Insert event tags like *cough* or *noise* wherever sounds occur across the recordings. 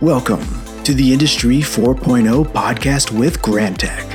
Welcome to the Industry 4.0 podcast with Grantek.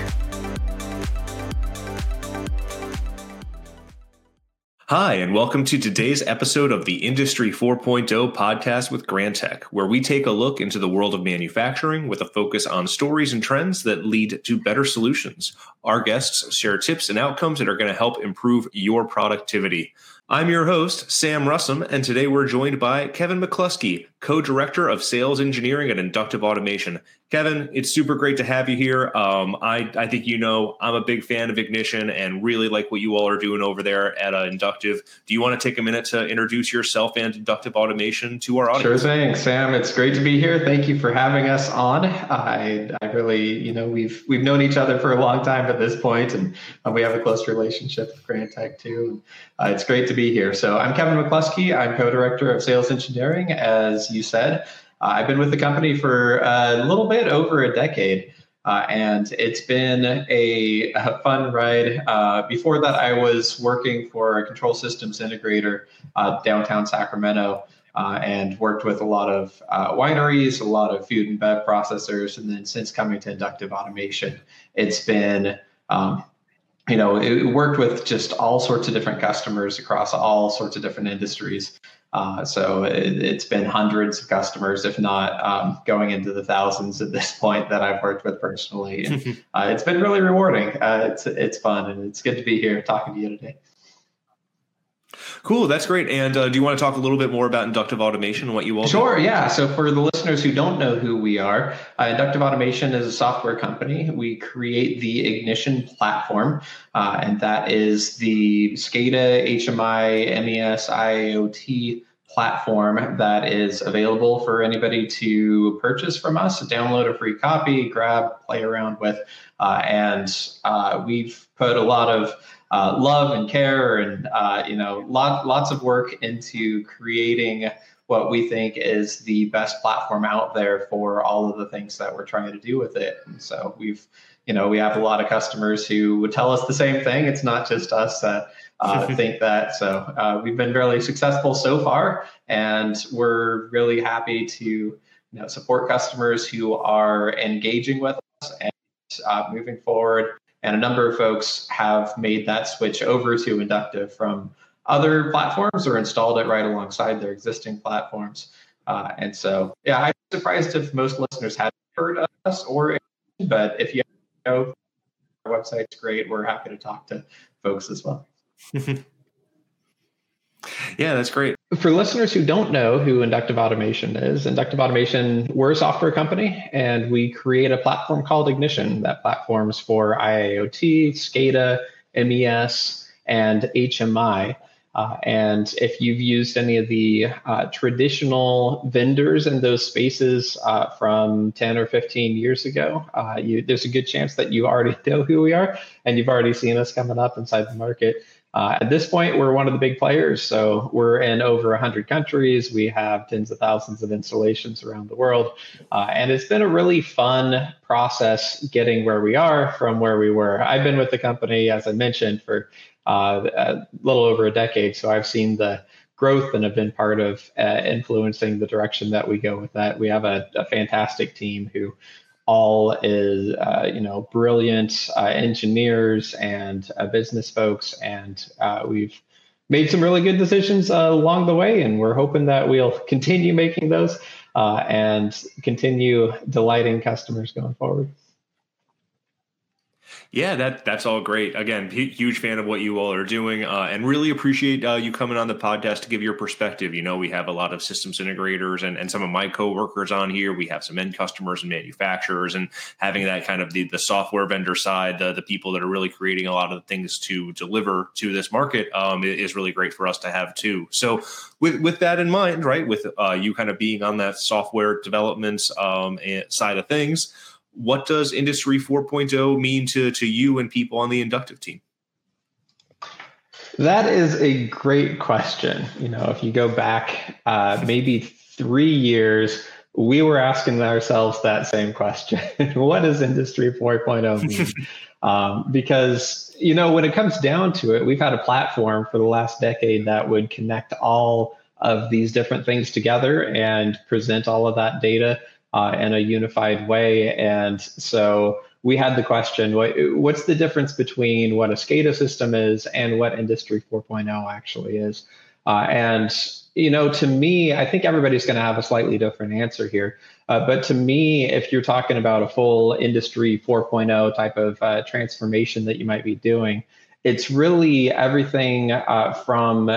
Hi, and welcome to today's episode of the Industry 4.0 podcast with Grantek, where we take a look into the world of manufacturing with a focus on stories and trends that lead to better solutions. Our guests share tips and outcomes that are going to help improve your productivity. I'm your host, Sam Russum, and today we're joined by Kevin McClusky, co director of sales engineering at Inductive Automation. Kevin, it's super great to have you here. Um, I, I think you know I'm a big fan of Ignition and really like what you all are doing over there at uh, Inductive. Do you want to take a minute to introduce yourself and Inductive Automation to our audience? Sure thing, Sam. It's great to be here. Thank you for having us on. I, I really, you know, we've we've known each other for a long time at this point, and uh, we have a close relationship with Grantek too. Uh, it's great to be here. So I'm Kevin McClusky. I'm co-director of sales engineering, as you said. Uh, I've been with the company for a little bit over a decade. Uh, and it's been a, a fun ride. Uh, before that, I was working for a control systems integrator uh, downtown Sacramento uh, and worked with a lot of uh, wineries, a lot of food and bev processors. And then since coming to inductive automation, it's been um, you know, it worked with just all sorts of different customers across all sorts of different industries. Uh, so it, has been hundreds of customers, if not um, going into the thousands at this point that I've worked with personally. And, *laughs* uh, it's been really rewarding. Uh, it's it's fun and it's good to be here talking to you today. Cool, that's great. And uh, do you want to talk a little bit more about inductive automation and what you all? Do? Sure, yeah. So for the listeners who don't know who we are, uh, Inductive Automation is a software company. We create the Ignition platform, uh, and that is the SCADA, HMI, MES, IoT platform that is available for anybody to purchase from us, download a free copy, grab, play around with. Uh, and uh, we've put a lot of uh, love and care and uh, you know lot, lots of work into creating what we think is the best platform out there for all of the things that we're trying to do with it. And so we've you know we have a lot of customers who would tell us the same thing. It's not just us that uh, *laughs* think that. So uh, we've been really successful so far and we're really happy to you know support customers who are engaging with us and uh, moving forward and a number of folks have made that switch over to Inductive from other platforms or installed it right alongside their existing platforms. Uh, and so, yeah, I'm surprised if most listeners hadn't heard of us or, but if you know, our website's great. We're happy to talk to folks as well. *laughs* Yeah, that's great. For listeners who don't know who Inductive Automation is, Inductive Automation, we're a software company and we create a platform called Ignition that platforms for IIoT, SCADA, MES, and HMI. Uh, and if you've used any of the uh, traditional vendors in those spaces uh, from 10 or 15 years ago, uh, you, there's a good chance that you already *laughs* know who we are and you've already seen us coming up inside the market. Uh, at this point, we're one of the big players. So we're in over 100 countries. We have tens of thousands of installations around the world. Uh, and it's been a really fun process getting where we are from where we were. I've been with the company, as I mentioned, for uh, a little over a decade. So I've seen the growth and have been part of uh, influencing the direction that we go with that. We have a, a fantastic team who all is uh, you know brilliant uh, engineers and uh, business folks, and uh, we've made some really good decisions uh, along the way, and we're hoping that we'll *laughs* continue making those uh, and continue delighting customers going forward. Yeah, that that's all great. Again, huge fan of what you all are doing, uh, and really appreciate uh, you coming on the podcast to give your perspective. You know, we have a lot of systems integrators and, and some of my coworkers on here. We have some end customers and manufacturers, and having that kind of the, the software vendor side, the the people that are really creating a lot of the things to deliver to this market, um, is really great for us to have too. So, with with that in mind, right, with uh, you kind of being on that software development um, side of things what does Industry 4.0 mean to, to you and people on the inductive team? That is a great question. You know, if you go back uh, maybe three years, we were asking ourselves that same question *laughs* What does Industry 4.0 mean? *laughs* um, because, you know, when it comes down to it, we've had a platform for the last decade that would connect all of these different things together and present all of that data uh, in a unified way. And so we had the question what, what's the difference between what a SCADA system is and what Industry 4.0 actually is? Uh, and you know, to me, I think everybody's going to have a slightly different answer here. Uh, but to me, if you're talking about a full Industry 4.0 type of uh, transformation that you might be doing, it's really everything uh, from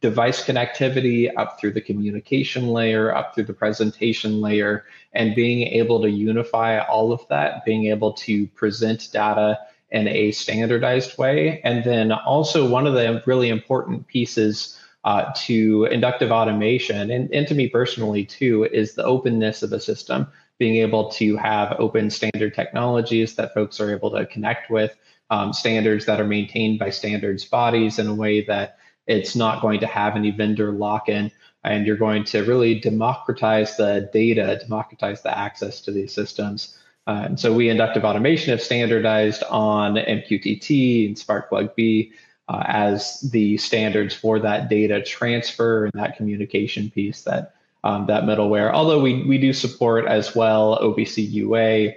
device connectivity up through the communication layer, up through the presentation layer, and being able to unify all of that, being able to present data in a standardized way. And then also, one of the really important pieces uh, to inductive automation, and, and to me personally too, is the openness of the system, being able to have open standard technologies that folks are able to connect with, um, standards that are maintained by standards bodies in a way that it's not going to have any vendor lock in, and you're going to really democratize the data, democratize the access to these systems. Uh, and so we inductive automation have standardized on MQTT and Sparkplug B uh, as the standards for that data transfer and that communication piece, that um, that middleware. Although we we do support as well OPC UA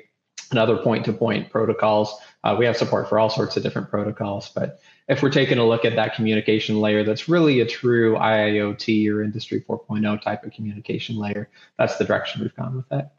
and other point-to-point protocols. Uh, we have support for all sorts of different protocols, but if we're taking a look at that communication layer, that's really a true IIoT or Industry 4.0 type of communication layer. That's the direction we've gone with that.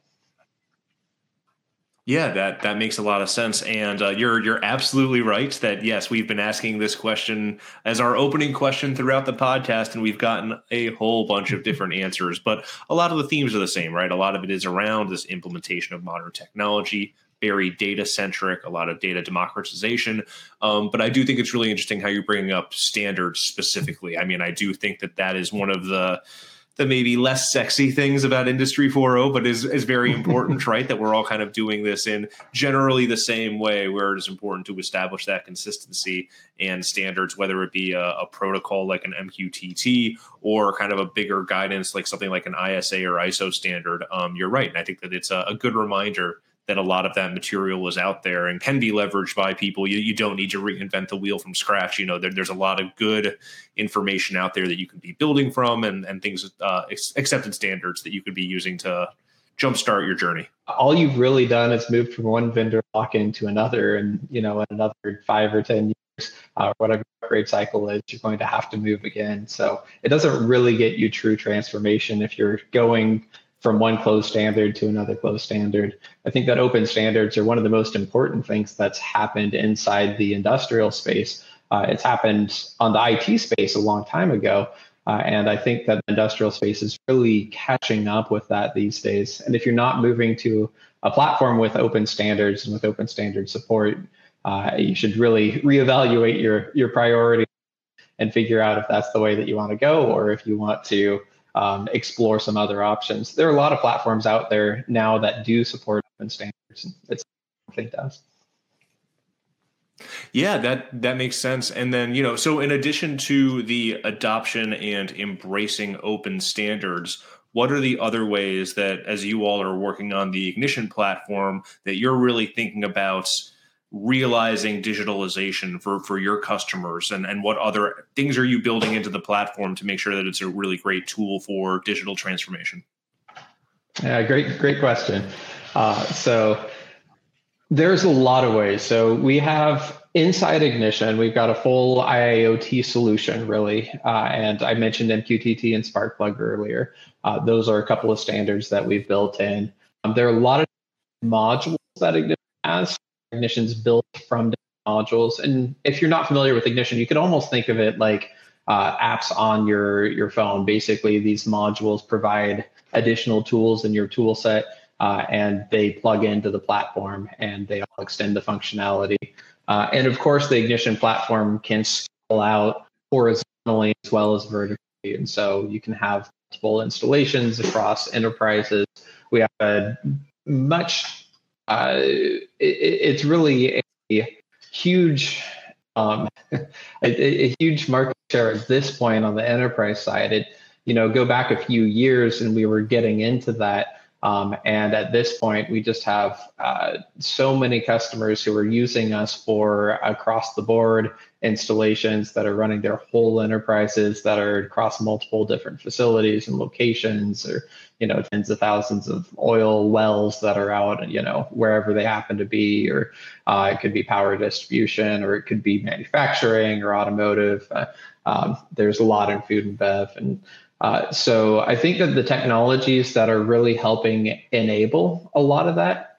Yeah, that that makes a lot of sense, and uh, you're you're absolutely right that yes, we've been asking this question as our opening question throughout the podcast, and we've gotten a whole bunch of different answers. But a lot of the themes are the same, right? A lot of it is around this implementation of modern technology, very data centric, a lot of data democratization. Um, but I do think it's really interesting how you're bringing up standards specifically. I mean, I do think that that is one of the the maybe less sexy things about industry 4.0 but is, is very *laughs* important right that we're all kind of doing this in generally the same way where it is important to establish that consistency and standards whether it be a, a protocol like an mqtt or kind of a bigger guidance like something like an isa or iso standard um, you're right and i think that it's a, a good reminder that a lot of that material is out there and can be leveraged by people. You, you don't need to reinvent the wheel from scratch. You know, there, there's a lot of good information out there that you can be building from and, and things, uh, accepted standards that you could be using to jumpstart your journey. All you've really done is moved from one vendor lock in to another. And, you know, another five or 10 years, uh, whatever upgrade cycle is, you're going to have to move again. So it doesn't really get you true transformation if you're going from one closed standard to another closed standard. I think that open standards are one of the most important things that's happened inside the industrial space. Uh, it's happened on the IT space a long time ago. Uh, and I think that the industrial space is really catching up with that these days. And if you're not moving to a platform with open standards and with open standard support, uh, you should really reevaluate your your priority and figure out if that's the way that you want to go, or if you want to um, explore some other options. There are a lot of platforms out there now that do support open standards. It's I think does. Yeah, that that makes sense. And then, you know, so in addition to the adoption and embracing open standards, what are the other ways that as you all are working on the ignition platform that you're really thinking about realizing digitalization for for your customers and and what other things are you building into the platform to make sure that it's a really great tool for digital transformation? Yeah great great question. Uh, so there's a lot of ways. So we have inside ignition we've got a full iiot solution really. Uh, and i mentioned mqtt and sparkplug earlier. Uh, those are a couple of standards that we've built in. Um, there are a lot of modules that ignition has Ignition's built from modules. And if you're not familiar with Ignition, you could almost think of it like uh, apps on your your phone. Basically, these modules provide additional tools in your tool set, uh, and they plug into the platform and they all extend the functionality. Uh, and of course, the Ignition platform can scale out horizontally as well as vertically, and so you can have multiple installations across enterprises. We have a much uh, it, it's really a huge um, *laughs* a, a, huge market share at this point on the enterprise side. It you know go back a few years and we were getting into that. Um, and at this point, we just have uh, so many customers who are using us for across the board installations that are running their whole enterprises that are across multiple different facilities and locations or you know tens of thousands of oil wells that are out you know wherever they happen to be or uh, it could be power distribution or it could be manufacturing or automotive uh, um, there's a lot in food and bev and uh, so I think that the technologies that are really helping enable a lot of that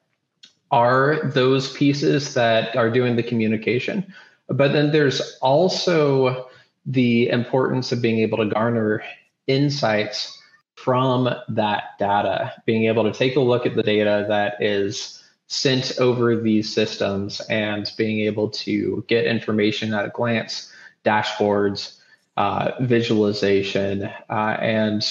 are those pieces that are doing the communication. But then there's also the importance of being able to garner insights from that data, being able to take a look at the data that is sent over these systems and being able to get information at a glance, dashboards, uh, visualization, uh, and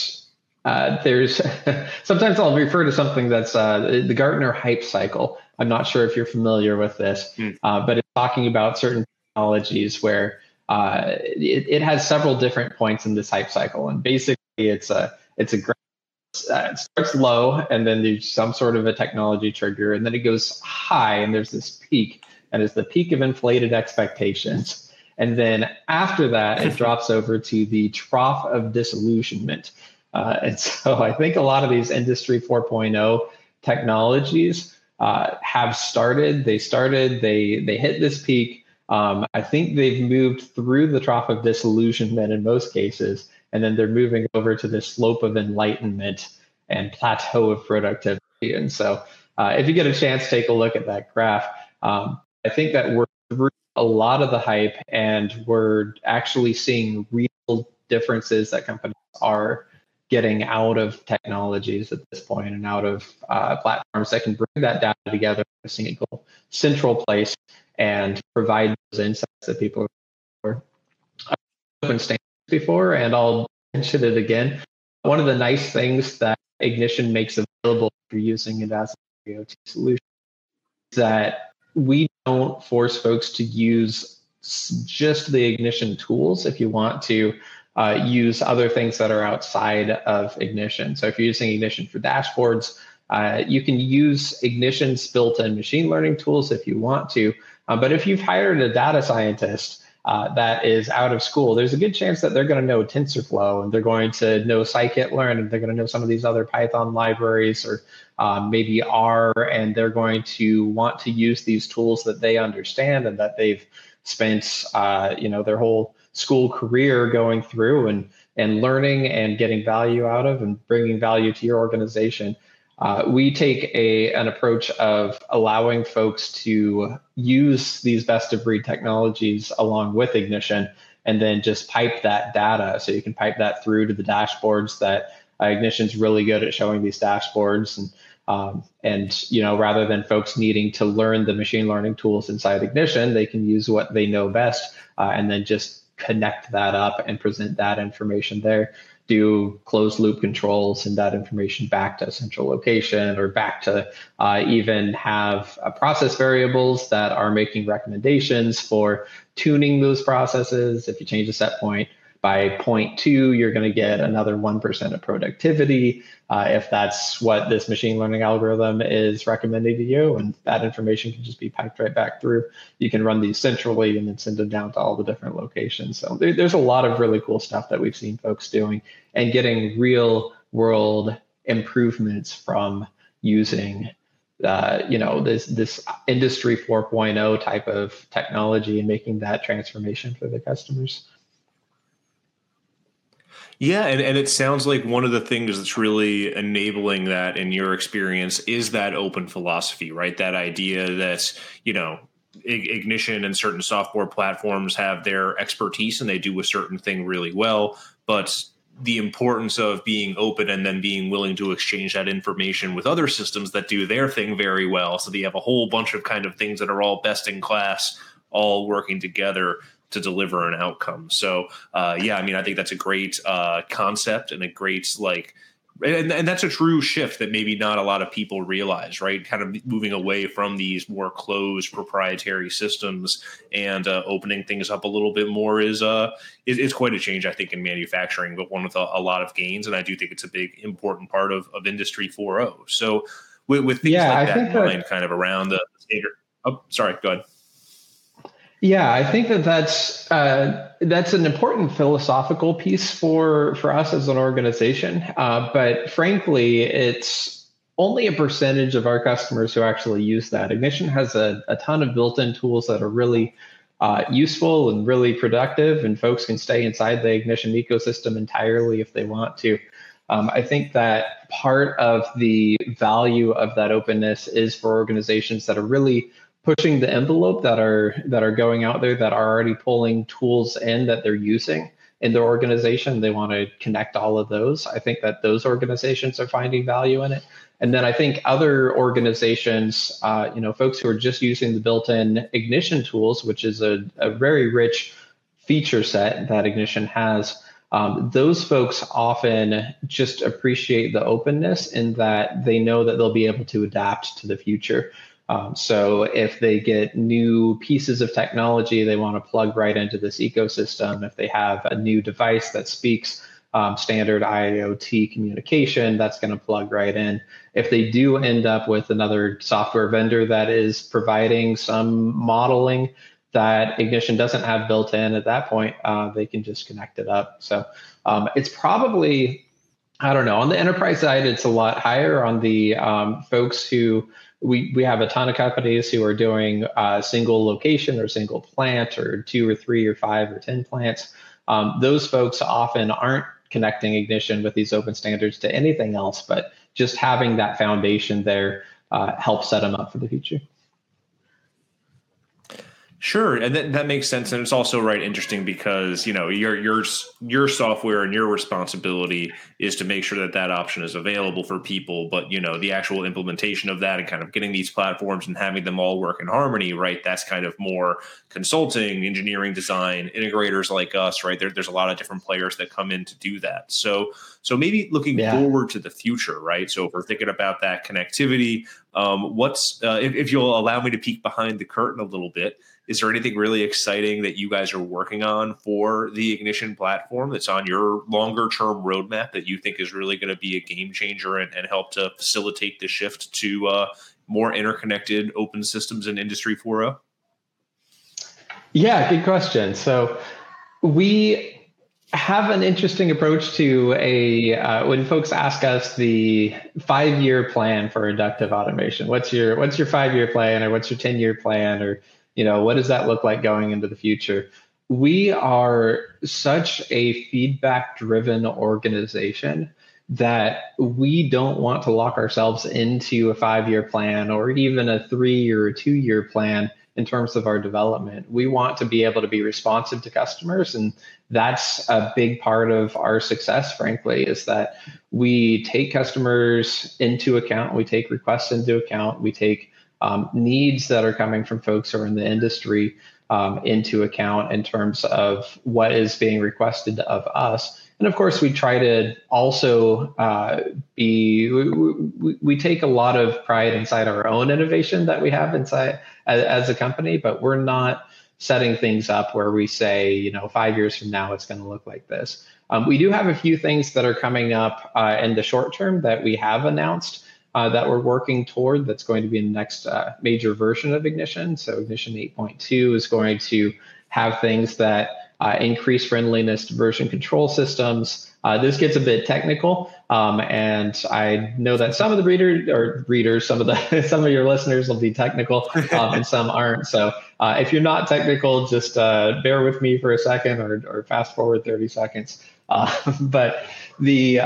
uh, there's *laughs* sometimes I'll refer to something that's uh, the Gartner hype cycle. I'm not sure if you're familiar with this, mm. but it's talking about certain technologies where uh, it, it, has several different points in this hype cycle, and basically it's a it's a it starts low, and then there's some sort of a technology trigger, and then it goes high, and there's this peak, and it's the peak of inflated expectations and then after that, it *laughs* drops over to the trough of disillusionment. Uh, and *laughs* so I think a lot of these Industry 4.0 technologies uh, have started. They started, they, they hit this peak. Um, I think they've moved through the trough of disillusionment in most cases, and then they're moving over to the slope of enlightenment and plateau of productivity. And so uh, if you get a chance, take a look at that graph. Um, I think that we're through a lot of the hype and we're actually seeing real differences that companies are getting out of technologies at this point and out of uh, platforms that can bring that data together in a single central place and provide those insights that people are open standards before and I'll mention it again. One of the nice things that Ignition makes available for using it as a IoT solution is that we don't force folks to use just the ignition tools if you want to uh, use other things that are outside of ignition. So if you're using ignition for dashboards, uh, you can use ignition's built-in machine learning tools if you want to. Uh, but if you've hired a data scientist uh, that is out of school, there's a good chance that they're going to know TensorFlow and they're going to know scikit-learn and they're going to know some of these other Python libraries or um, maybe R, and they're going to want to use these tools that they understand and that they've spent, uh, you know, their whole school career going through and and learning and getting value out of and bringing value to your organization. Uh, we take a an approach of allowing folks to use these best of breed technologies along with Ignition, and then just pipe that data. So you can pipe that through to the dashboards that uh, Ignition's really good at showing these dashboards, and um, and you know rather than folks needing to learn the machine learning tools inside Ignition, they can use what they know best, uh, and then just connect that up and present that information there do closed loop controls send that information back to a central location or back to uh, even have uh, process variables that are making recommendations for tuning those processes. If you change a set point, by point two, you're going to get another 1% of productivity uh, if that's what this machine learning algorithm is recommending to you. And that information can just be piped right back through. You can run these centrally and then send them down to all the different locations. So there, there's a lot of really cool stuff that we've seen folks doing and getting real world improvements from using uh, you know this this industry 4.0 type of technology and making that transformation for the customers yeah, and, and it sounds like one of the things that's really enabling that in your experience is that open philosophy, right? That idea that, you know, Ignition and certain software platforms have their expertise and they do a certain thing really well, but the importance of being open and then being willing to exchange that information with other systems that do their thing very well. So that you have a whole bunch of kind of things that are all best in class, all working together to deliver an outcome. So uh, yeah, I mean, I think that's a great uh, concept and a great like and, and that's a true shift that maybe not a lot of people realize, right? Kind of moving away from these more closed proprietary systems and uh, opening things up a little bit more is uh is, is, quite a change, I think, in manufacturing, but one with a, a, lot of gains. And I do think it's a big important part of, of Industry 4.0. So with, with things yeah, like I that in mind, that, kind of around the standard. Oh, sorry, go ahead. Yeah, I think that that's uh, that's an important philosophical piece for for us as an organization. Uh, but frankly, it's only a percentage of our customers who actually use that. Ignition has a, a ton of built-in tools that are really uh, useful and really productive, and folks can stay inside the Ignition ecosystem entirely if they want to. Um, I think that part of the value of that openness is for organizations that are really pushing the envelope that are that are going out there that are already pulling tools in that they're using in their organization. They want to connect all of those. I think that those organizations are finding value in it. And then i think other organizations uh, you know folks who are just using the built-in ignition tools which is a, a very rich feature set that ignition has um, those folks often just appreciate the openness in that they know that they'll be able to adapt to the future um, so if they get new pieces of technology, they want to plug right into this ecosystem. If they have a new device that speaks um, standard IoT communication, that's going to plug right in. If they do end up with another software vendor that is providing some modeling that Ignition doesn't have built in at that point, uh, they can just connect it up. So um, it's probably, I don't know, on the enterprise side, it's a lot higher. On the um, folks who we we have a ton of companies who are doing a single location or single plant or two or three or five or ten plants. Um, those folks often aren't connecting ignition with these open standards to anything else, but just having that foundation there uh, helps set them up for the future. Sure, and that, that makes sense, and it's also right interesting because you know your your your software and your responsibility is to make sure that that option is available for people. But you know the actual implementation of that and kind of getting these platforms and having them all work in harmony, right? That's kind of more consulting, engineering, design, integrators like us, right? There, there's a lot of different players that come in to do that. So so maybe looking yeah. forward to the future, right? So if we're thinking about that connectivity, um, what's uh, if, if you'll allow me to peek behind the curtain a little bit is there anything really exciting that you guys are working on for the Ignition platform that's on your longer term roadmap that you think is really going to be a game changer and, and help to facilitate the shift to uh, more interconnected open systems in Industry 4.0? Yeah, good question. So we have an interesting approach to a uh, when folks ask us the five year plan for inductive automation. What's your what's your five year plan or what's your ten year plan or you know what does that look like going into the future we are such a feedback driven organization that we don't want to lock ourselves into a five year plan or even a three-year or two year plan in terms of our development. We want to be able to be responsive to customers. And that's a big part of our success, frankly, is that we take customers into account, we take requests into account, we take um, needs that are coming from folks who are in the industry um, into account in terms of what is being requested of us. And of course, we try to also uh, be, we, we, take a lot of pride inside our own innovation that we have inside as, as a company, but we're not setting things up where we say, you know, five years from now, it's going to look like this. Um, we do have a few things that are coming up uh, in the short term that we have announced uh, that we're working toward that's going to be the next uh, major version of Ignition. So Ignition 8.2 is going to have things that uh, increase friendliness to version control systems. Uh, this gets a bit technical, um, and I know that some of the readers or readers, some of the *laughs* some of your listeners will be technical, um, and some aren't. So uh, if you're not technical, just uh, bear with me for a second, or, or fast forward 30 seconds. *laughs* but the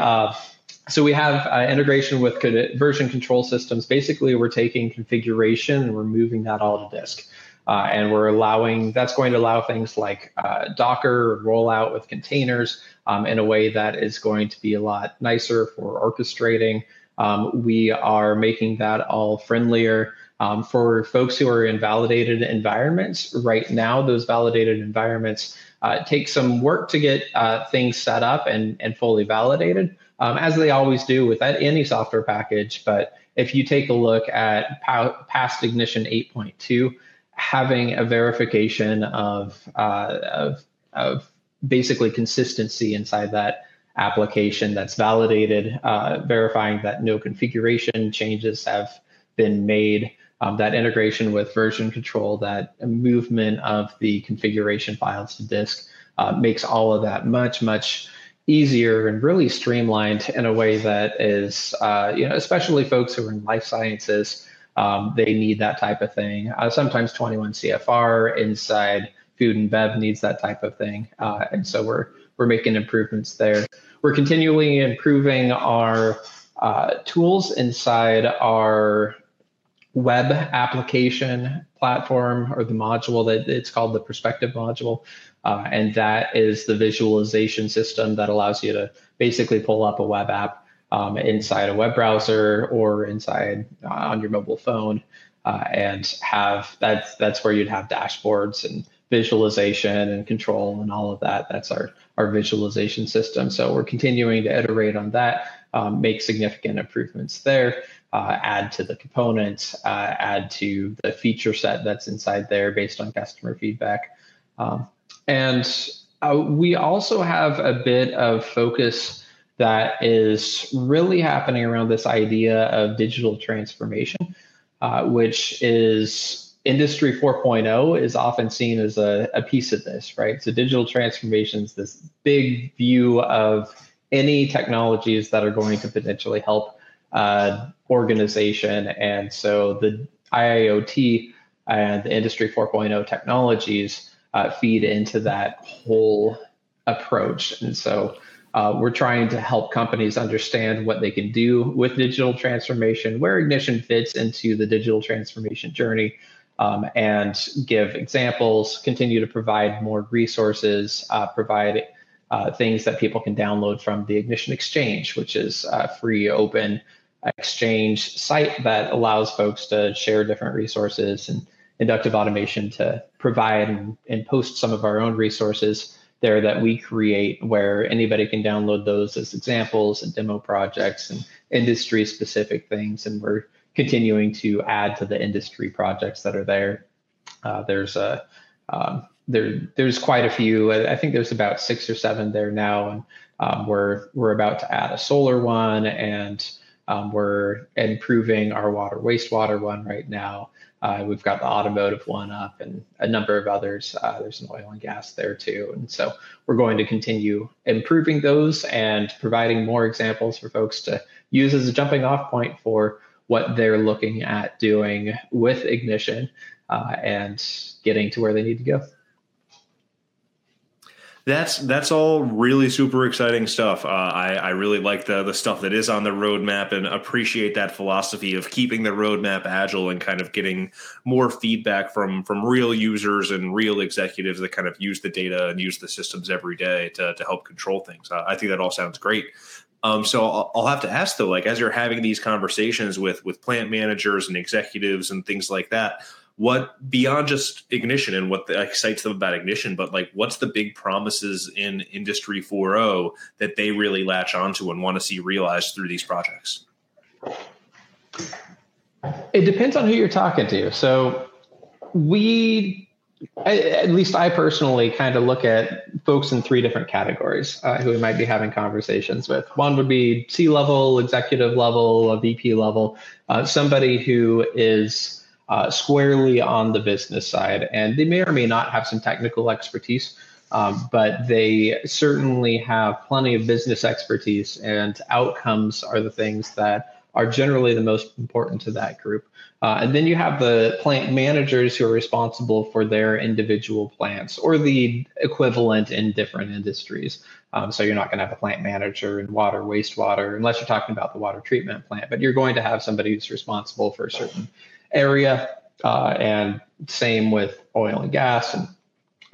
so we have uh, integration with version control systems. Basically, we're taking configuration and we're moving that all to disk. Uh, and we're allowing, that's going to allow things like uh, Docker rollout with containers um, in a way that is going to be a lot nicer for orchestrating. Um, we are making that all friendlier um, for folks who are in validated environments. Right now, those validated environments uh, take some work to get uh, things set up and, and fully validated. um, as they always do with any software package. But if you take a look at past Ignition 8.2, having a verification of, uh, of, of basically consistency inside that application that's validated, uh, verifying that no configuration changes have been made, um, that integration with version control, that movement of the configuration files to disk uh, makes all of that much, much easier and really streamlined in a way that is, uh, you know, especially folks who are in life sciences, um, they need that type of thing. Uh, sometimes 21 CFR inside food and bev needs that type of thing, uh, and so we're we're making improvements there. We're continually improving our uh, tools inside our web application platform or the module that it's called the perspective module. Uh, and that is the visualization system that allows you to basically pull up a web app um, inside a web browser or inside uh, on your mobile phone uh, and have that's that's where you'd have dashboards and visualization and control and all of that. That's our our visualization system. So we're continuing to iterate on that, um, make significant improvements there uh, add to the components, uh, add to the feature set that's inside there based on customer feedback. Um, and uh, we also have a bit of focus that is really happening around this idea of digital transformation, uh, which is industry 4.0 is often seen as a, a piece of this, right? So digital transformation is this big view of any technologies that are going to potentially help uh, organization. And so the IIoT and the Industry 4.0 technologies uh, feed into that whole approach. And so uh, we're trying to help companies understand what they can do with digital transformation, where Ignition fits into the digital transformation journey, um, and give examples, continue to provide more resources, uh, provide uh, things that people can download from the Ignition Exchange, which is a free, open, exchange site that allows folks to share different resources and inductive automation to provide and, and post some of our own resources there that we create where anybody can download those as examples and demo projects and industry specific things. And we're continuing to add to the industry projects that are there uh, there's a um, there there's quite a few i think there's about six or seven there now and um, we're we're about to add a solar one and um, we're improving our water wastewater one right now. Uh, we've got the automotive one up and a number of others. Uh, there's an oil and gas there too. And so we're going to continue improving those and providing more examples for folks to use as a jumping off point for what they're looking at doing with ignition uh, and getting to where they need to go. That's that's all really super exciting stuff. Uh, I I really like the the stuff that is on the roadmap and appreciate that philosophy of keeping the roadmap agile and kind of getting more feedback from from real users and real executives that kind of use the data and use the systems every day to to help control things. Uh, I think that all sounds great. Um, so I'll, I'll, have to ask though, like as you're having these conversations with with plant managers and executives and things like that what beyond just ignition and what excites them about ignition but like what's the big promises in industry 4.0 that they really latch onto and want to see realized through these projects? It depends on who you're talking to. So we at least i personally kind of look at folks in three different categories uh, who we might be having conversations with one would be c level executive level a vp level uh, somebody who is uh, squarely on the business side. And they may or may not have some technical expertise, um, but they certainly have plenty of business expertise, and outcomes are the things that are generally the most important to that group. Uh, and then you have the plant managers who are responsible for their individual plants or the equivalent in different industries. Um, so you're not going to have a plant manager in water, wastewater, unless you're talking about the water treatment plant, but you're going to have somebody who's responsible for a certain area, uh, and same with oil and gas. And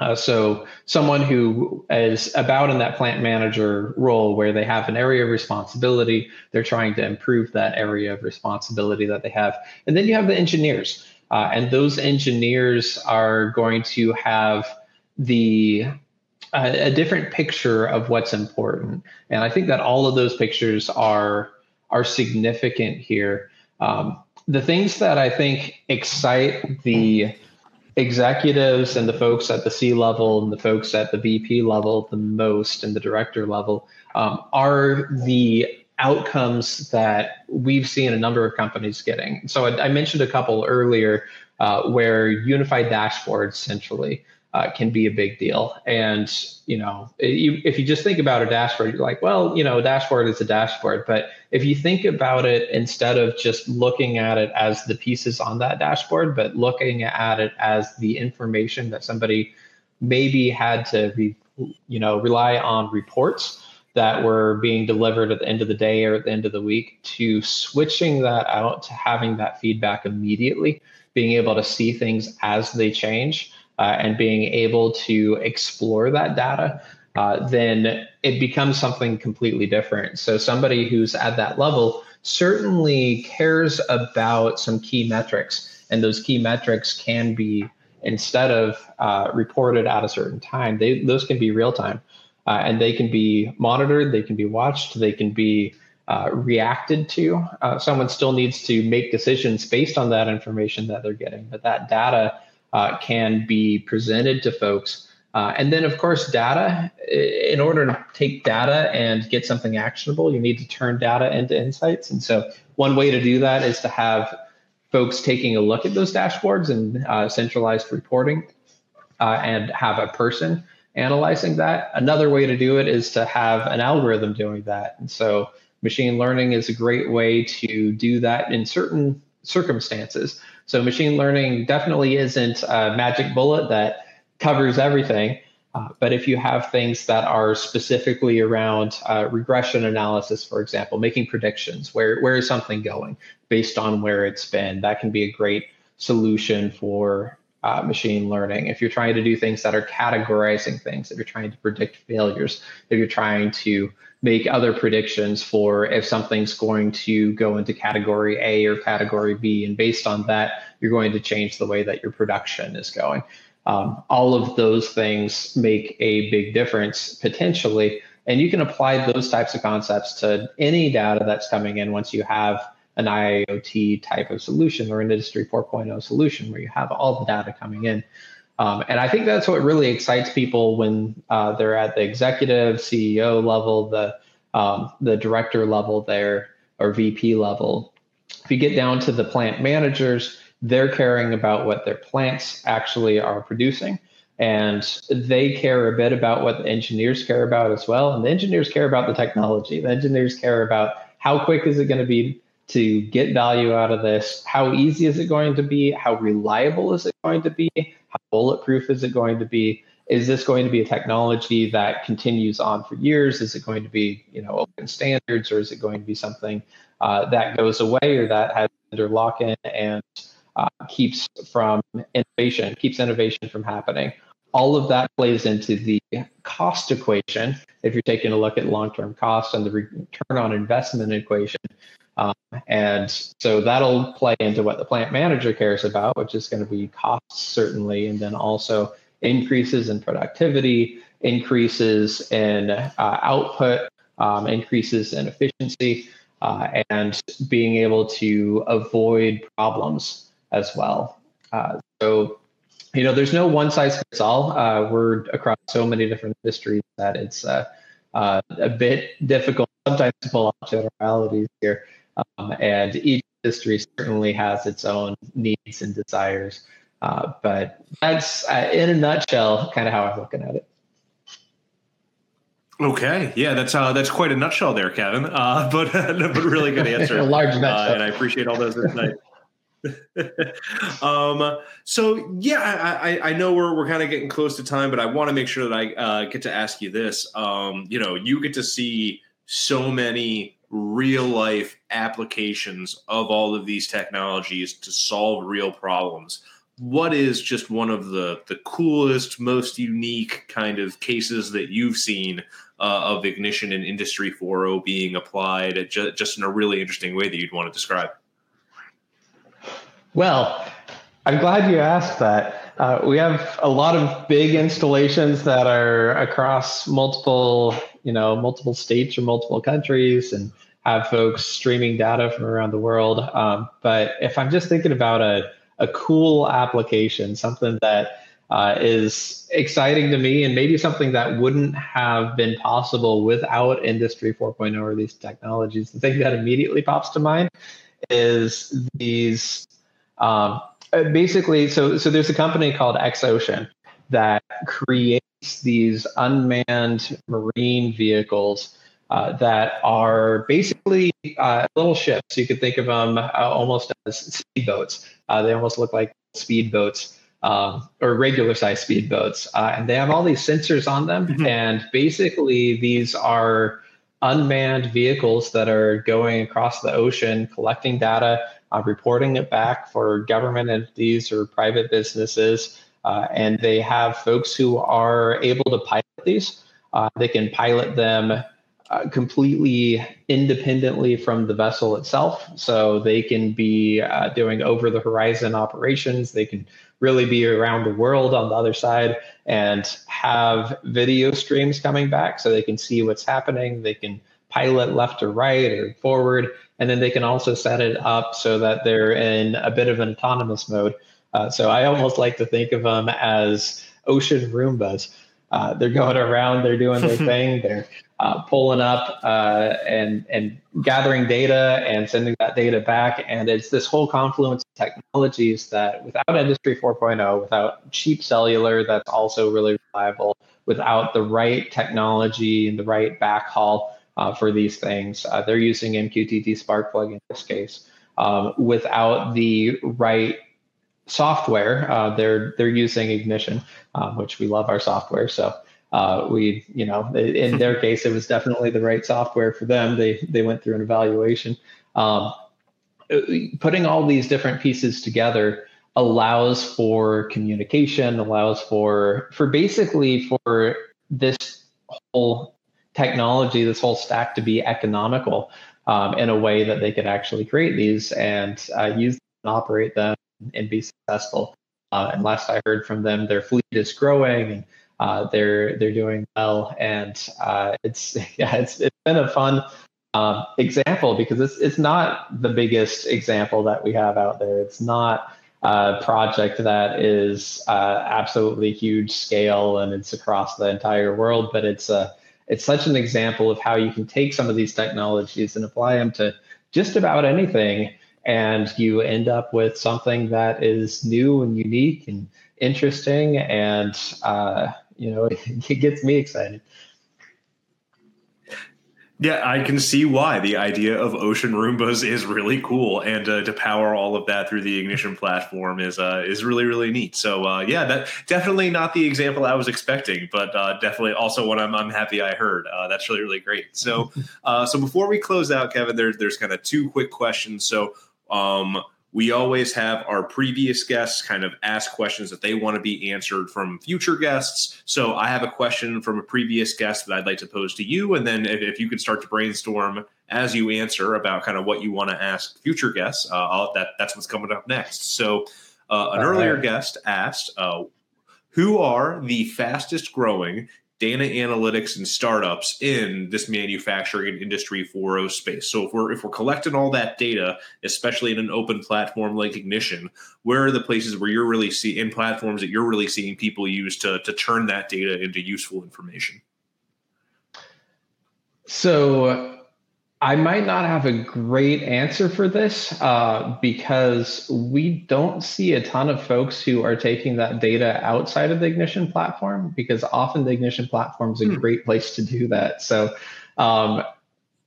uh, so, someone who is about in that plant manager role where they have an area of responsibility, they're trying to improve that area of responsibility that they have. And then you have the engineers, uh, and those engineers are going to have the a, a different picture of what's important. And I think that all of those pictures are are significant here. Um, the things that I think excite the executives and the folks at the C level and the folks at the VP level the most and the director level um, are the outcomes that we've seen a number of companies getting. So I, I mentioned a couple earlier uh, where unified dashboards essentially uh, can be a big deal. And you know, you, if you just think about a dashboard, you're like, well, you know, a dashboard is a dashboard. But if you think about it instead of just looking at it as the pieces on that dashboard, but looking at it as the information that somebody maybe had to, re, you know, rely on reports that were being delivered at the end of the day or at the end of the week to switching that out to having that feedback immediately, being able to see things as they change uh, and being able to explore that data, uh, then it becomes something completely different. So somebody who's at that level certainly cares about some key metrics, and those key metrics can be instead of uh, reported at a certain time, they those can be real time, uh, and they can be monitored, they can be watched, they can be uh, reacted to. Uh, someone still needs to make decisions based on that information that they're getting, but that data uh, can be presented to folks. Uh, and then, of course, data. In order to take data and get something actionable, you need to turn data into insights. And so, one way to do that is to have folks taking a look at those dashboards and uh, centralized reporting uh, and have a person analyzing that. Another way to do it is to have an algorithm doing that. And so, machine learning is a great way to do that in certain circumstances. So machine learning definitely isn't a magic bullet that covers everything. Uh, but if you have things that are specifically around uh, regression analysis, for example, making predictions, where where is something going based on where it's been, that can be a great solution for uh, machine learning. If you're trying to do things that are categorizing things, if you're trying to predict failures, if you're trying to make other predictions for if something's going to go into category A or category B. And based on that, you're going to change the way that your production is going. Um, all of those things make a big difference potentially. And you can apply those types of concepts to any data that's coming in once you have an IoT type of solution or an Industry 4.0 solution where you have all the data coming in. Um, and I think that's what really excites people when uh, they're at the executive CEO level, the um, the director level there, or VP level. If you get down to the plant managers, they're caring about what their plants actually are producing. And they care a bit about what the engineers care about as well. And the engineers care about the technology. The engineers care about how quick is it going to be to get value out of this? How easy is it going to be? How reliable is it going to be? How bulletproof is it going to be? Is this going to be a technology that continues on for years? Is it going to be, you know, open standards, or is it going to be something uh, that goes away or that has under lock-in and uh, keeps from innovation, keeps innovation from happening? All of that plays into the cost equation. If you're taking a look at long-term costs and the return on investment equation, um, and so that'll play into what the plant manager cares about, which is going to be costs, certainly, and then also increases in productivity, increases in uh, output, um, increases in efficiency, uh, and being able to avoid problems as well. Uh, so, you know, there's no one size fits all. Uh, we're across so many different industries that it's uh, uh, a bit difficult sometimes to pull off generalities here. Um, and each industry certainly has its own needs and desires. Uh, but that's, uh, in a nutshell, kind of how I'm looking at it. Okay, yeah, that's uh, that's quite a nutshell there, Kevin. Uh, *laughs* but *laughs* but really good answer, *laughs* a large nutshell, uh, and I appreciate all those insights. um, so yeah, I, I know we're we're kind of getting close to time, but I want to make sure that I uh, get to ask you this. Um, you know, you get to see so many real life applications of all of these technologies to solve real problems what is just one of the the coolest most unique kind of cases that you've seen uh, of ignition in industry 4.0 being applied just, just in a really interesting way that you'd want to describe well I'm glad you asked that. Uh, we have a lot of big installations that are across multiple, you know, multiple states or multiple countries, and have folks streaming data from around the world. Um, but if I'm just thinking about a a cool application, something that uh, is exciting to me, and maybe something that wouldn't have been possible without Industry 4.0 or these technologies. The thing that immediately pops to mind is these. Um, uh, basically, so so there's a company called Xocean that creates these unmanned marine vehicles uh, that are basically uh, little ships. You could think of them uh, almost as speedboats. Uh, they almost look like speedboats um, or regular size speedboats, uh, and they have all these sensors on them. Mm-hmm. And basically, these are unmanned vehicles that are going across the ocean, collecting data, uh, reporting it back for government entities or private businesses. Uh, and they have folks who are able to pilot these. Uh, they can pilot them uh, completely independently from the vessel itself. So they can be uh, doing over the horizon operations. They can really be around the world on the other side and have video streams coming back so they can see what's happening. They can pilot left or right or forward. And then they can also set it up so that they're in a bit of an autonomous mode. Uh, so I almost like to think of them as ocean Roombas. Uh, they're going around, they're doing their *laughs* thing, they're uh, pulling up uh, and and gathering data and sending that data back. And it's this whole confluence of technologies that without Industry 4.0, without cheap cellular that's also really reliable, without the right technology and the right backhaul uh, for these things, uh, they're using MQTT Sparkplug in this case. Um, without the right software, uh, they're they're using Ignition, um, which we love our software. So uh, we, you know, in their *laughs* case, it was definitely the right software for them. They they went through an evaluation. Um, putting all these different pieces together allows for communication, allows for for basically for this whole technology, this whole stack to be economical um, in a way that they could actually create these and uh, use and operate them and be successful. Uh, and last I heard from them, their fleet is growing and uh, they're they're doing well, and uh, it's *laughs* yeah, it's it's been a fun um, example because it's it's not the biggest example that we have out there. It's not a project that is uh, absolutely huge scale and it's across the entire world, but it's a it's such an example of how you can take some of these technologies and apply them to just about anything and you end up with something that is new and unique and interesting and uh, you know, *laughs* it, gets me excited. Yeah, I can see why the idea of ocean Roombas is really cool, and uh, to power all of that through the Ignition platform is uh, is really really neat. So uh, yeah, that definitely not the example I was expecting, but uh, definitely also one I'm, I'm happy I heard. Uh, that's really really great. So *laughs* uh, so before we close out, Kevin, there's there's kind of two quick questions. So um, we always have our previous guests kind of ask questions that they want to be answered from future guests. So I have a question from a previous guest that I'd like to pose to you. And then if, if you could start to brainstorm as you answer about kind of what you want to ask future guests, uh, that, that's what's coming up next. So uh, an earlier guest asked, uh, who are the fastest growing data analytics and startups in this manufacturing industry 4.0 space. So if we're if we're collecting all that data, especially in an open platform like Ignition, where are the places where you're really seeing in platforms that you're really seeing people use to to turn that data into useful information? So I might not have a great answer for this uh, because we don't see a ton of folks who are taking that data outside of the Ignition platform because often the Ignition platform is a hmm. great place to do that. So, um,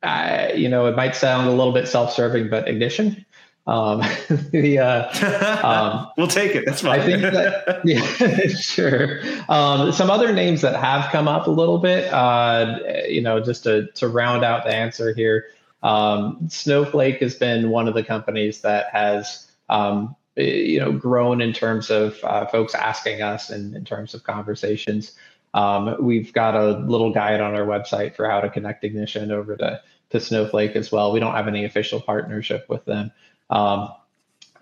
I, you know, it might sound a little bit self-serving, but Ignition, um, *laughs* the uh, um, *laughs* we'll take it. That's fine. I think that *laughs* yeah, sure. Um, some other names that have come up a little bit, uh, you know, just to to round out the answer here. Um, Snowflake has been one of the companies that has um, you know grown in terms of uh, folks asking us and in terms of conversations. Um, we've got a little guide on our website for how to connect Ignition over to to Snowflake as well. We don't have any official partnership with them. Um,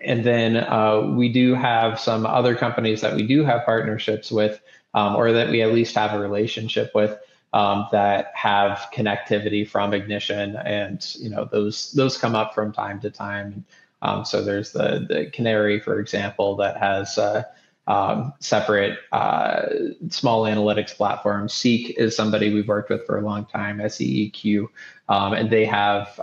and then uh, we do have some other companies that we do have partnerships with, um, or that we at least have a relationship with. Um, that have connectivity from ignition and you know those those come up from time to time um, so there's the the canary for example that has uh, um, separate uh, small analytics platforms. Seeq is somebody we've worked with for a long time, SEEQ, um, and they have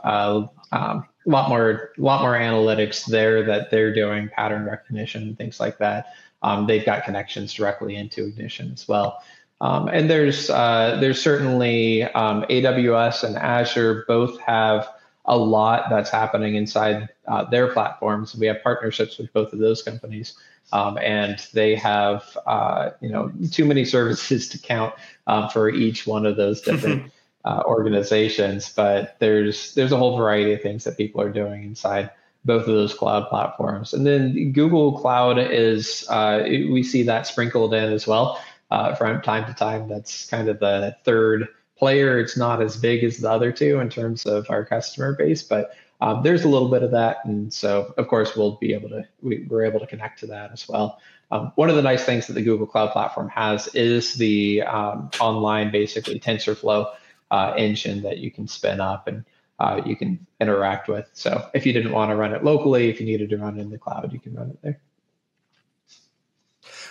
a lot more lot more analytics there that they're doing pattern recognition things like that. Um, they've got connections directly into Ignition as well. Um, and there's uh, there's certainly um, AWS and Azure both have a lot that's happening inside uh, their platforms. We have partnerships with both of those companies um, and they have uh, you know too many *laughs* services to count um, for each one of those different uh, organizations. But there's there's a whole variety of things that people are doing inside both of those cloud platforms. And then Google Cloud is uh, we see that sprinkled in as well uh, from time to time. That's kind of the third player. It's not as big as the other two in terms of our customer base, but um, there's a little bit of that, and so of course we'll be able to we, are able to connect to that as well. Um, one of the nice things that the Google Cloud Platform has is the um, online, basically TensorFlow uh, engine that you can spin up and uh, you can interact with. So if you didn't want to run it locally, if you needed to run it in the cloud, you can run it there.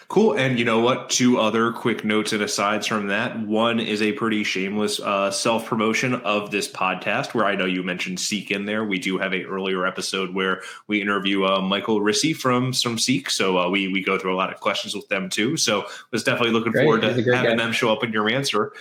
Cool. And you know what? Two other quick notes and asides from that. One is a pretty shameless uh, self promotion of this podcast, where I know you mentioned Seeq in there. We do have a earlier episode where we interview uh, Michael Risse from from Seeq, so uh, we we go through a lot of questions with them too. So was definitely looking Great. forward to having guy. them show up in your answer.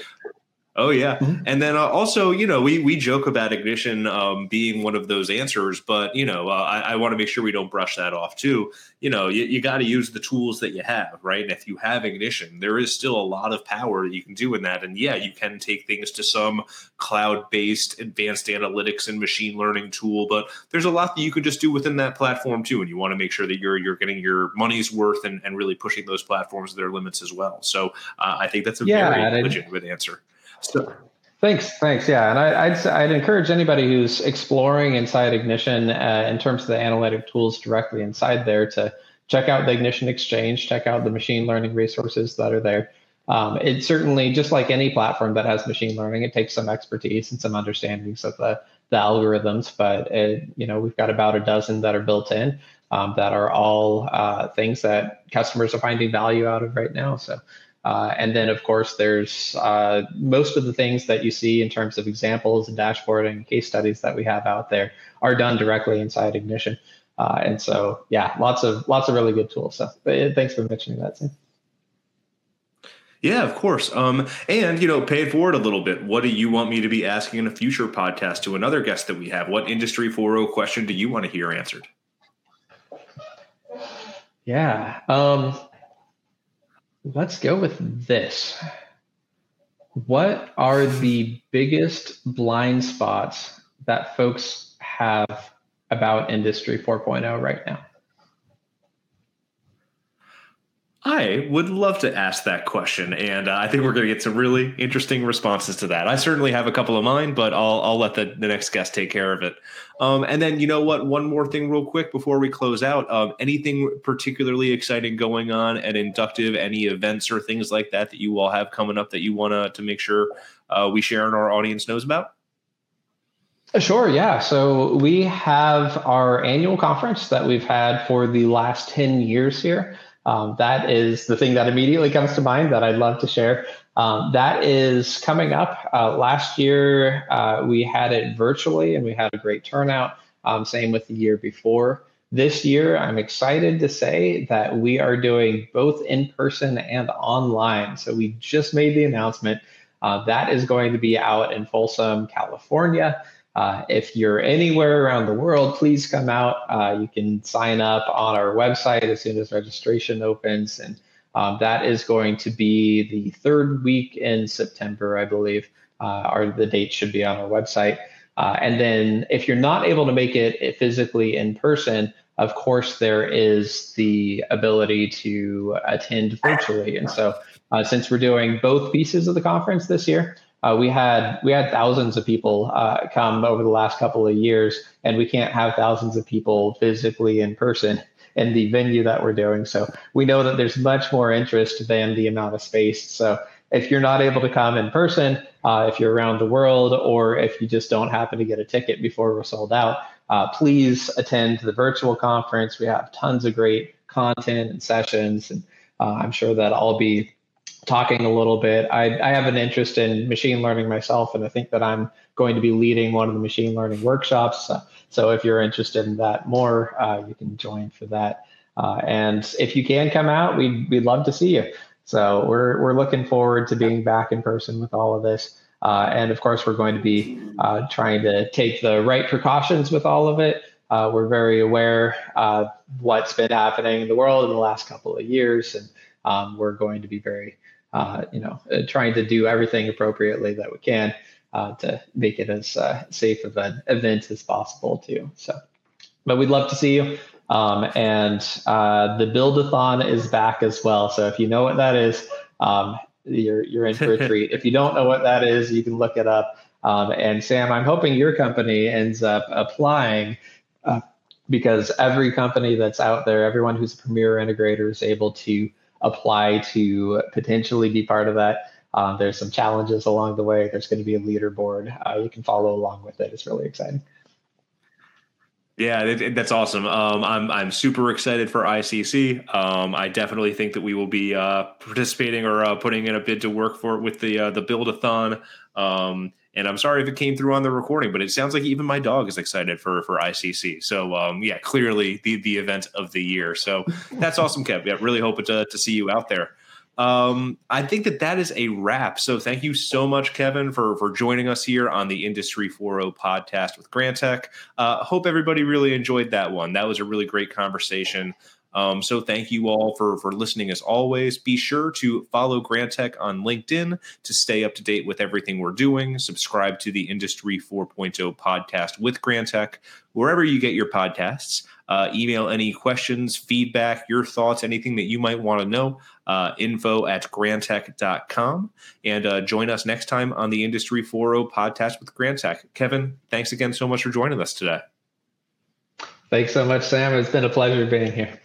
Oh yeah, mm-hmm. and then uh, also you know we we joke about ignition um, being one of those answers, but you know uh, I, I want to make sure we don't brush that off too. You know you, you got to use the tools that you have, right? And if you have ignition, there is still a lot of power that you can do in that. And yeah, you can take things to some cloud based advanced analytics and machine learning tool, but there's a lot that you could just do within that platform too. And you want to make sure that you're you're getting your money's worth and, and really pushing those platforms to their limits as well. So uh, I think that's a yeah, very legitimate answer. So, thanks, thanks. Yeah, and I, would I'd encourage anybody who's exploring inside Ignition uh, in terms of the analytic tools directly inside there to check out the Ignition Exchange, check out the machine learning resources that are there. Um, it certainly, just like any platform that has machine learning, it takes some expertise and some understandings of the, the algorithms. But it, you know, we've got about a dozen that are built in um, that are all uh, things that customers are finding value out of right now. So uh, and then, of course, there's uh, most of the things that you see in terms of examples and dashboarding case studies that we have out there are done directly inside Ignition. Uh, and so, yeah, lots of lots of really good tools. So, thanks for mentioning that, Sam. Yeah, of course. Um, and you know, pay it forward a little bit. What do you want me to be asking in a future podcast to another guest that we have? What industry 4.0 question do you want to hear answered? Yeah. Um, Let's go with this. What are the biggest blind spots that folks have about Industry 4.0 right now? I would love to ask that question, and uh, I think we're going to get some really interesting responses to that. I certainly have a couple of mine, but I'll I'll let the, the next guest take care of it. Um, and then you know what? One more thing, real quick, before we close out. Um, anything particularly exciting going on at Inductive? Any events or things like that that you all have coming up that you want to to make sure uh, we share and our audience knows about? Sure, yeah. So we have our annual conference that we've had for the last 10 years here. Um, that is the thing that immediately comes to mind that I'd love to share. Um, that is coming up. Uh, last year, uh, we had it virtually and we had a great turnout. Um, same with the year before. This year, I'm excited to say that we are doing both in person and online. So we just made the announcement. Uh, that is going to be out in Folsom, California. Uh, if you're anywhere around the world, please come out. Uh, you can sign up on our website as soon as registration opens. And um, that is going to be the third week in September, I believe, uh, or the date should be on our website. Uh, and then if you're not able to make it physically in person, of course, there is the ability to attend virtually. And so, uh, since we're doing both pieces of the conference this year, uh, we had we had thousands of people uh, come over the last couple of years, and we can't have thousands of people physically in person in the venue that we're doing. So we know that there's much more interest than the amount of space. So if you're not able to come in person, uh, if you're around the world, or if you just don't happen to get a ticket before we're sold out, uh, please attend the virtual conference. We have tons of great content and sessions, and uh, I'm sure that I'll be talking a little bit. I, I, have an interest in machine learning myself, and I think that I'm going to be leading one of the machine learning workshops. so if you're interested in that more, uh, you can join for that. Uh, and if you can come out, we'd, we'd love to see you. So we're, we're looking forward to being back in person with all of this. Uh, and of course, we're going to be uh, trying to take the right precautions with all of it. Uh, we're very aware what's been happening in the world in the last couple of years, and um, we're going to be very, uh, you know, uh, trying to do everything appropriately that we can uh, to make it as safe of an event as possible too. So, but we'd love to see you. Um, and the Buildathon is back as well. So if you know what that is, um, you're you're in for a *laughs* treat. If you don't know what that is, you can look it up. Um, and Sam, I'm hoping your company ends up applying uh, because every company that's out there, everyone who's a premier integrator is able to apply to potentially be part of that. Um, there's some challenges along the way. There's going to be a leaderboard. Uh, you can follow along with it. It's really exciting. Yeah, it, it, that's awesome. Um, I'm I'm super excited for ICC. Um, I definitely think that we will be uh, participating or uh, putting in a bid to work for it with the uh, the buildathon. Um, and I'm sorry if it came through on the recording, but it sounds like even my dog is excited for for ICC. So um, yeah, clearly the the event of the year. So *laughs* that's awesome, Kev. Yeah, really hope to to see you out there. Um, I think that that is a wrap. So thank you so much, Kevin, for for joining us here on the Industry 4.0 podcast with Grantek. Uh, hope everybody really enjoyed that one. That was a really great conversation. Um, so thank you all for for listening as always. Be sure to follow Grantek on LinkedIn to stay up to date with everything we're doing. Subscribe to the Industry 4.0 podcast with Grantek wherever you get your podcasts. Uh, email any questions, feedback, your thoughts, anything that you might want to know. Uh, info at grantek.com. And uh, join us next time on the Industry 4.0 podcast with Grantek. Kevin, thanks again so much for joining us today. Thanks so much, Sam. It's been a pleasure being here.